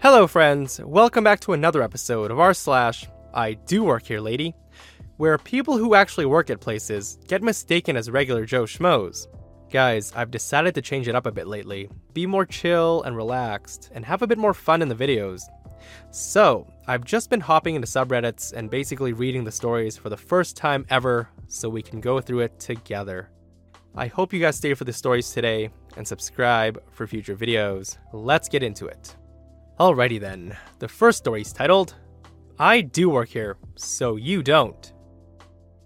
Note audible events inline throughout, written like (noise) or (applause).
Hello, friends. Welcome back to another episode of r slash I do work here, lady, where people who actually work at places get mistaken as regular Joe schmoes. Guys, I've decided to change it up a bit lately, be more chill and relaxed, and have a bit more fun in the videos. So, I've just been hopping into subreddits and basically reading the stories for the first time ever so we can go through it together. I hope you guys stay for the stories today and subscribe for future videos. Let's get into it. Alrighty then, the first story is titled I Do Work Here, So You Don't.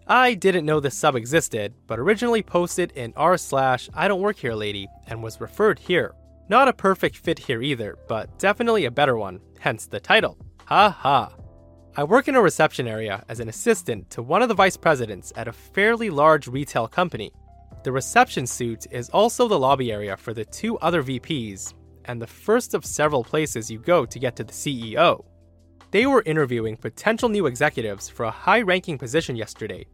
I didn't know this sub existed, but originally posted in r slash I don't work here lady and was referred here. Not a perfect fit here either, but definitely a better one, hence the title. Ha ha. I work in a reception area as an assistant to one of the vice presidents at a fairly large retail company. The reception suite is also the lobby area for the two other VPs, and the first of several places you go to get to the CEO. They were interviewing potential new executives for a high ranking position yesterday,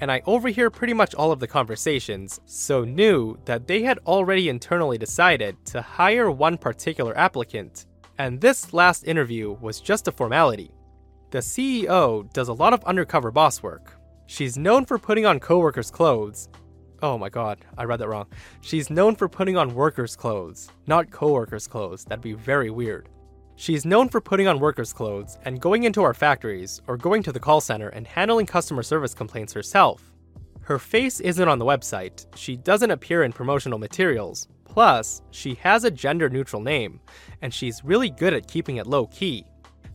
and I overhear pretty much all of the conversations, so knew that they had already internally decided to hire one particular applicant, and this last interview was just a formality. The CEO does a lot of undercover boss work. She's known for putting on coworkers' clothes. Oh my god, I read that wrong. She's known for putting on workers' clothes, not coworkers' clothes. That'd be very weird. She's known for putting on workers' clothes and going into our factories or going to the call center and handling customer service complaints herself. Her face isn't on the website, she doesn't appear in promotional materials, plus, she has a gender neutral name, and she's really good at keeping it low key.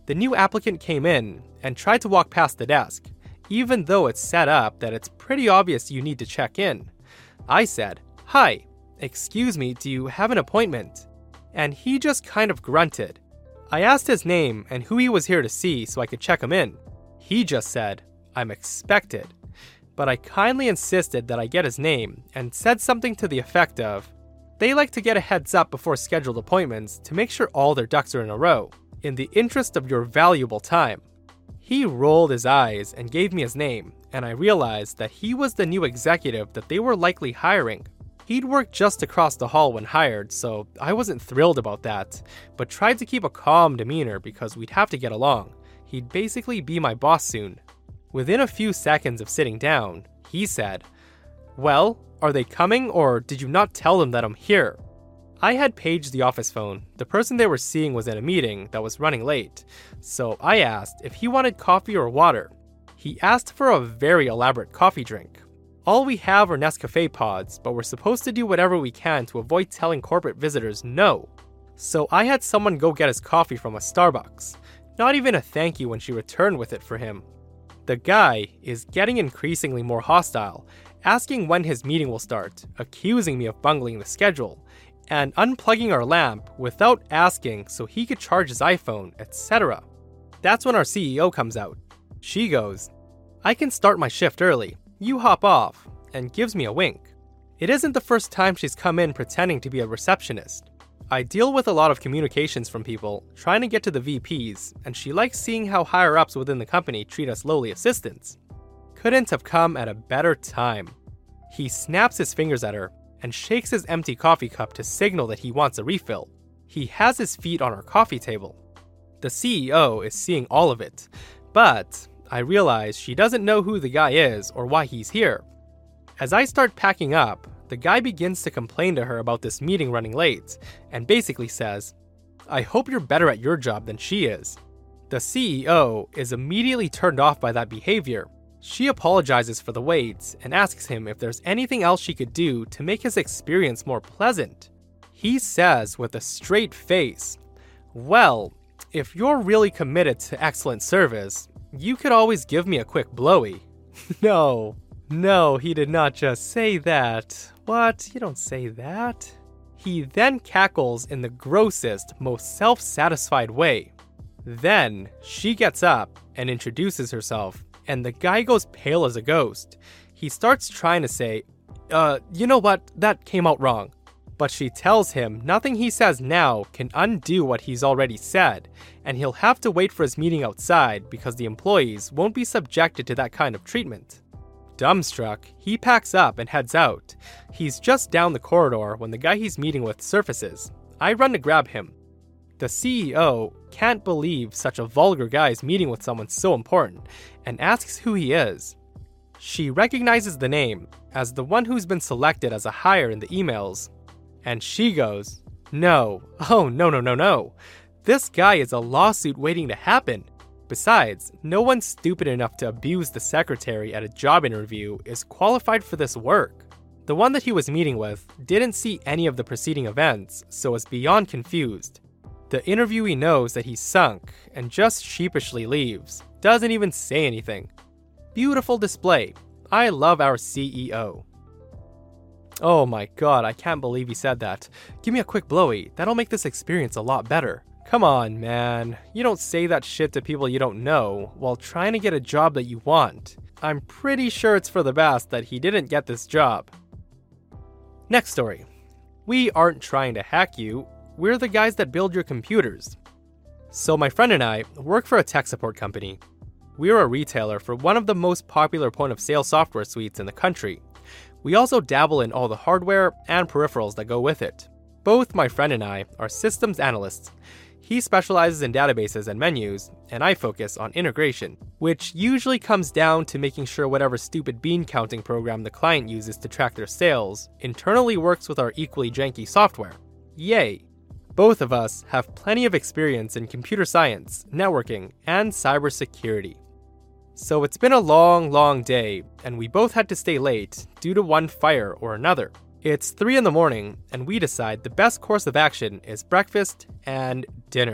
The new applicant came in and tried to walk past the desk, even though it's set up that it's pretty obvious you need to check in. I said, Hi, excuse me, do you have an appointment? And he just kind of grunted. I asked his name and who he was here to see so I could check him in. He just said, I'm expected. But I kindly insisted that I get his name and said something to the effect of, They like to get a heads up before scheduled appointments to make sure all their ducks are in a row, in the interest of your valuable time. He rolled his eyes and gave me his name, and I realized that he was the new executive that they were likely hiring. He'd worked just across the hall when hired, so I wasn't thrilled about that, but tried to keep a calm demeanor because we'd have to get along. He'd basically be my boss soon. Within a few seconds of sitting down, he said, Well, are they coming, or did you not tell them that I'm here? I had paged the office phone. The person they were seeing was in a meeting that was running late, so I asked if he wanted coffee or water. He asked for a very elaborate coffee drink. All we have are Nescafe pods, but we're supposed to do whatever we can to avoid telling corporate visitors no. So I had someone go get his coffee from a Starbucks. Not even a thank you when she returned with it for him. The guy is getting increasingly more hostile, asking when his meeting will start, accusing me of bungling the schedule, and unplugging our lamp without asking so he could charge his iPhone, etc. That's when our CEO comes out. She goes, I can start my shift early. You hop off, and gives me a wink. It isn't the first time she's come in pretending to be a receptionist. I deal with a lot of communications from people trying to get to the VPs, and she likes seeing how higher ups within the company treat us lowly assistants. Couldn't have come at a better time. He snaps his fingers at her and shakes his empty coffee cup to signal that he wants a refill. He has his feet on our coffee table. The CEO is seeing all of it, but I realize she doesn't know who the guy is or why he's here. As I start packing up, the guy begins to complain to her about this meeting running late and basically says, I hope you're better at your job than she is. The CEO is immediately turned off by that behavior. She apologizes for the wait and asks him if there's anything else she could do to make his experience more pleasant. He says with a straight face, Well, if you're really committed to excellent service, you could always give me a quick blowy. (laughs) no, no, he did not just say that. What? You don't say that. He then cackles in the grossest, most self satisfied way. Then she gets up and introduces herself, and the guy goes pale as a ghost. He starts trying to say, Uh, you know what? That came out wrong. But she tells him nothing he says now can undo what he's already said, and he'll have to wait for his meeting outside because the employees won't be subjected to that kind of treatment. Dumbstruck, he packs up and heads out. He's just down the corridor when the guy he's meeting with surfaces. I run to grab him. The CEO can't believe such a vulgar guy is meeting with someone so important and asks who he is. She recognizes the name as the one who's been selected as a hire in the emails and she goes, No, oh, no, no, no, no. This guy is a lawsuit waiting to happen. Besides, no one stupid enough to abuse the secretary at a job interview is qualified for this work. The one that he was meeting with didn't see any of the preceding events, so is beyond confused. The interviewee knows that he's sunk and just sheepishly leaves, doesn't even say anything. Beautiful display. I love our CEO. Oh my god, I can't believe he said that. Give me a quick blowy, that'll make this experience a lot better. Come on, man. You don't say that shit to people you don't know while trying to get a job that you want. I'm pretty sure it's for the best that he didn't get this job. Next story. We aren't trying to hack you, we're the guys that build your computers. So, my friend and I work for a tech support company. We're a retailer for one of the most popular point of sale software suites in the country, we also dabble in all the hardware and peripherals that go with it. Both my friend and I are systems analysts. He specializes in databases and menus, and I focus on integration, which usually comes down to making sure whatever stupid bean counting program the client uses to track their sales internally works with our equally janky software. Yay! Both of us have plenty of experience in computer science, networking, and cybersecurity. So it's been a long, long day, and we both had to stay late due to one fire or another. It's 3 in the morning, and we decide the best course of action is breakfast and dinner.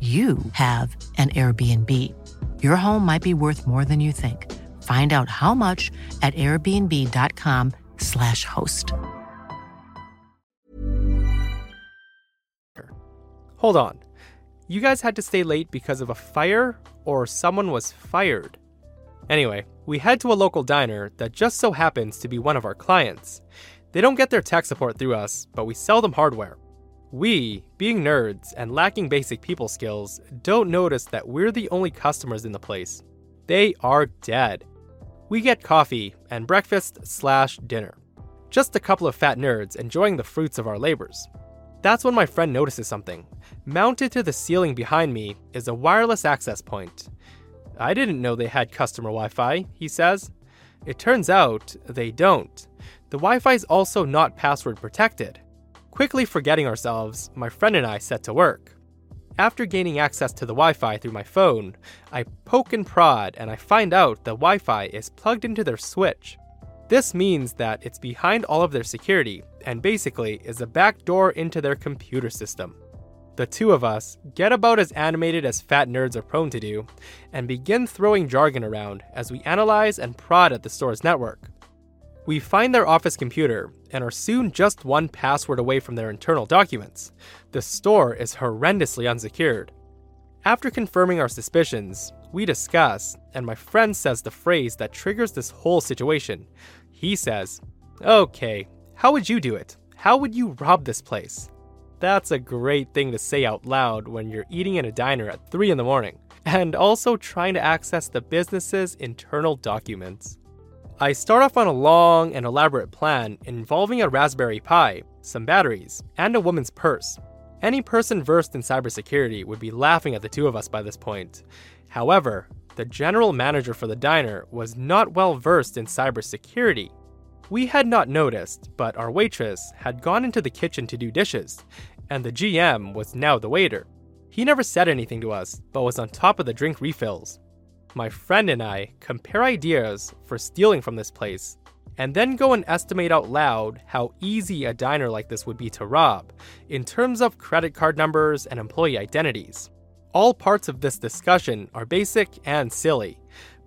you have an Airbnb. Your home might be worth more than you think. Find out how much at airbnb.com/slash host. Hold on. You guys had to stay late because of a fire or someone was fired? Anyway, we head to a local diner that just so happens to be one of our clients. They don't get their tech support through us, but we sell them hardware. We, being nerds and lacking basic people skills, don't notice that we're the only customers in the place. They are dead. We get coffee and breakfast slash dinner. Just a couple of fat nerds enjoying the fruits of our labors. That's when my friend notices something. Mounted to the ceiling behind me is a wireless access point. I didn't know they had customer Wi Fi, he says. It turns out they don't. The Wi Fi is also not password protected. Quickly forgetting ourselves, my friend and I set to work. After gaining access to the Wi Fi through my phone, I poke and prod and I find out the Wi Fi is plugged into their switch. This means that it's behind all of their security and basically is a back door into their computer system. The two of us get about as animated as fat nerds are prone to do and begin throwing jargon around as we analyze and prod at the store's network. We find their office computer and are soon just one password away from their internal documents. The store is horrendously unsecured. After confirming our suspicions, we discuss, and my friend says the phrase that triggers this whole situation. He says, Okay, how would you do it? How would you rob this place? That's a great thing to say out loud when you're eating in a diner at 3 in the morning, and also trying to access the business's internal documents. I start off on a long and elaborate plan involving a Raspberry Pi, some batteries, and a woman's purse. Any person versed in cybersecurity would be laughing at the two of us by this point. However, the general manager for the diner was not well versed in cybersecurity. We had not noticed, but our waitress had gone into the kitchen to do dishes, and the GM was now the waiter. He never said anything to us, but was on top of the drink refills my friend and I compare ideas for stealing from this place, and then go and estimate out loud how easy a diner like this would be to rob, in terms of credit card numbers and employee identities. All parts of this discussion are basic and silly,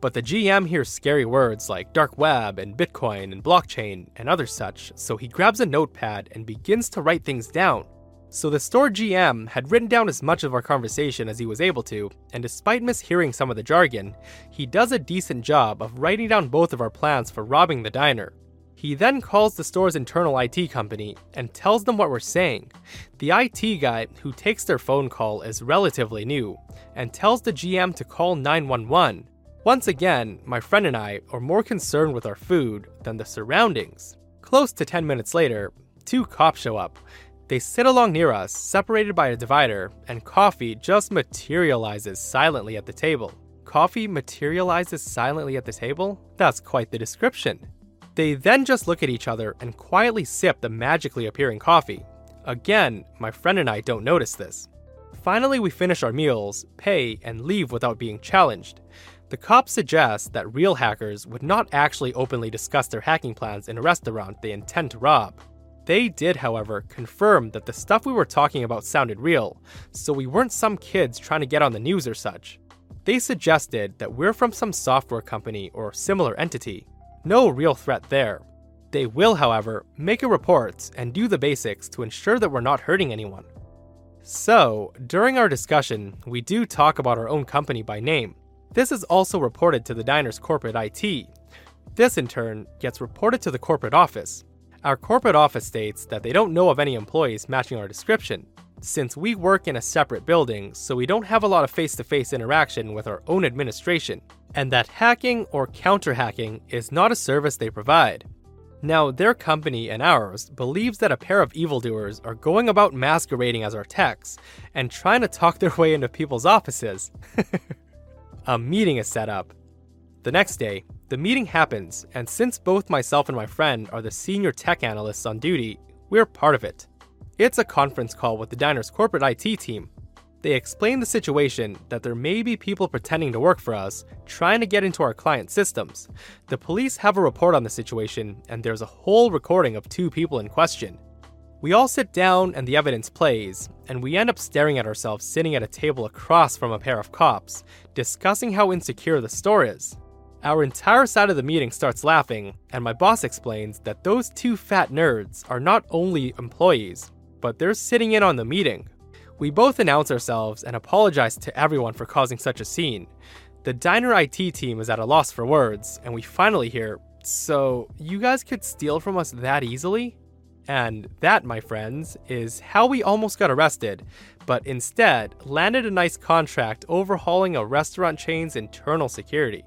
but the GM hears scary words like dark web and Bitcoin and blockchain and other such, so he grabs a notepad and begins to write things down. So the store GM had written down as much of our conversation as he was able to, and despite mishearing some of the jargon, he does a decent job of writing down both of our plans for robbing the diner. He then calls the store's internal IT company and tells them what we're saying. The IT guy who takes their phone call is relatively new and tells the GM to call 911. Once again, my friend and I are more concerned with our food than the surroundings. Close to 10 minutes later, two cops show up they sit along near us, separated by a divider, and coffee just materializes silently at the table. Coffee materializes silently at the table? That's quite the description. They then just look at each other and quietly sip the magically appearing coffee. Again, my friend and I don't notice this. Finally, we finish our meals, pay, and leave without being challenged. The cops suggest that real hackers would not actually openly discuss their hacking plans in a restaurant they intend to rob. They did, however, confirm that the stuff we were talking about sounded real, so we weren't some kids trying to get on the news or such. They suggested that we're from some software company or similar entity. No real threat there. They will, however, make a report and do the basics to ensure that we're not hurting anyone. So, during our discussion, we do talk about our own company by name. This is also reported to the diner's corporate IT. This, in turn, gets reported to the corporate office, our corporate office states that they don't know of any employees matching our description, since we work in a separate building, so we don't have a lot of face to face interaction with our own administration, and that hacking or counter hacking is not a service they provide. Now, their company and ours believes that a pair of evildoers are going about masquerading as our techs and trying to talk their way into people's offices. (laughs) a meeting is set up. The next day, the meeting happens, and since both myself and my friend are the senior tech analysts on duty, we're part of it. It's a conference call with the diner's corporate IT team. They explain the situation that there may be people pretending to work for us, trying to get into our client systems. The police have a report on the situation, and there's a whole recording of two people in question. We all sit down and the evidence plays, and we end up staring at ourselves sitting at a table across from a pair of cops, discussing how insecure the store is. Our entire side of the meeting starts laughing, and my boss explains that those two fat nerds are not only employees, but they're sitting in on the meeting. We both announce ourselves and apologize to everyone for causing such a scene. The diner IT team is at a loss for words, and we finally hear, So, you guys could steal from us that easily? And that, my friends, is how we almost got arrested, but instead landed a nice contract overhauling a restaurant chain's internal security.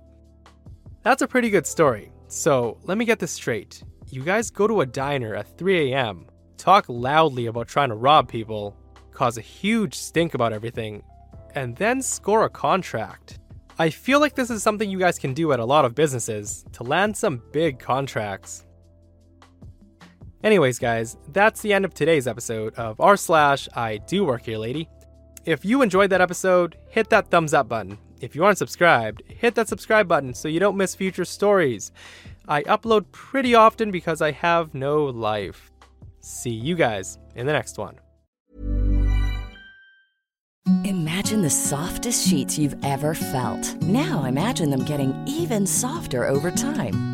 That's a pretty good story. So let me get this straight. You guys go to a diner at 3 a.m., talk loudly about trying to rob people, cause a huge stink about everything, and then score a contract. I feel like this is something you guys can do at a lot of businesses to land some big contracts. Anyways, guys, that's the end of today's episode of r slash I do work here, lady. If you enjoyed that episode, hit that thumbs up button if you aren't subscribed, hit that subscribe button so you don't miss future stories. I upload pretty often because I have no life. See you guys in the next one. Imagine the softest sheets you've ever felt. Now imagine them getting even softer over time.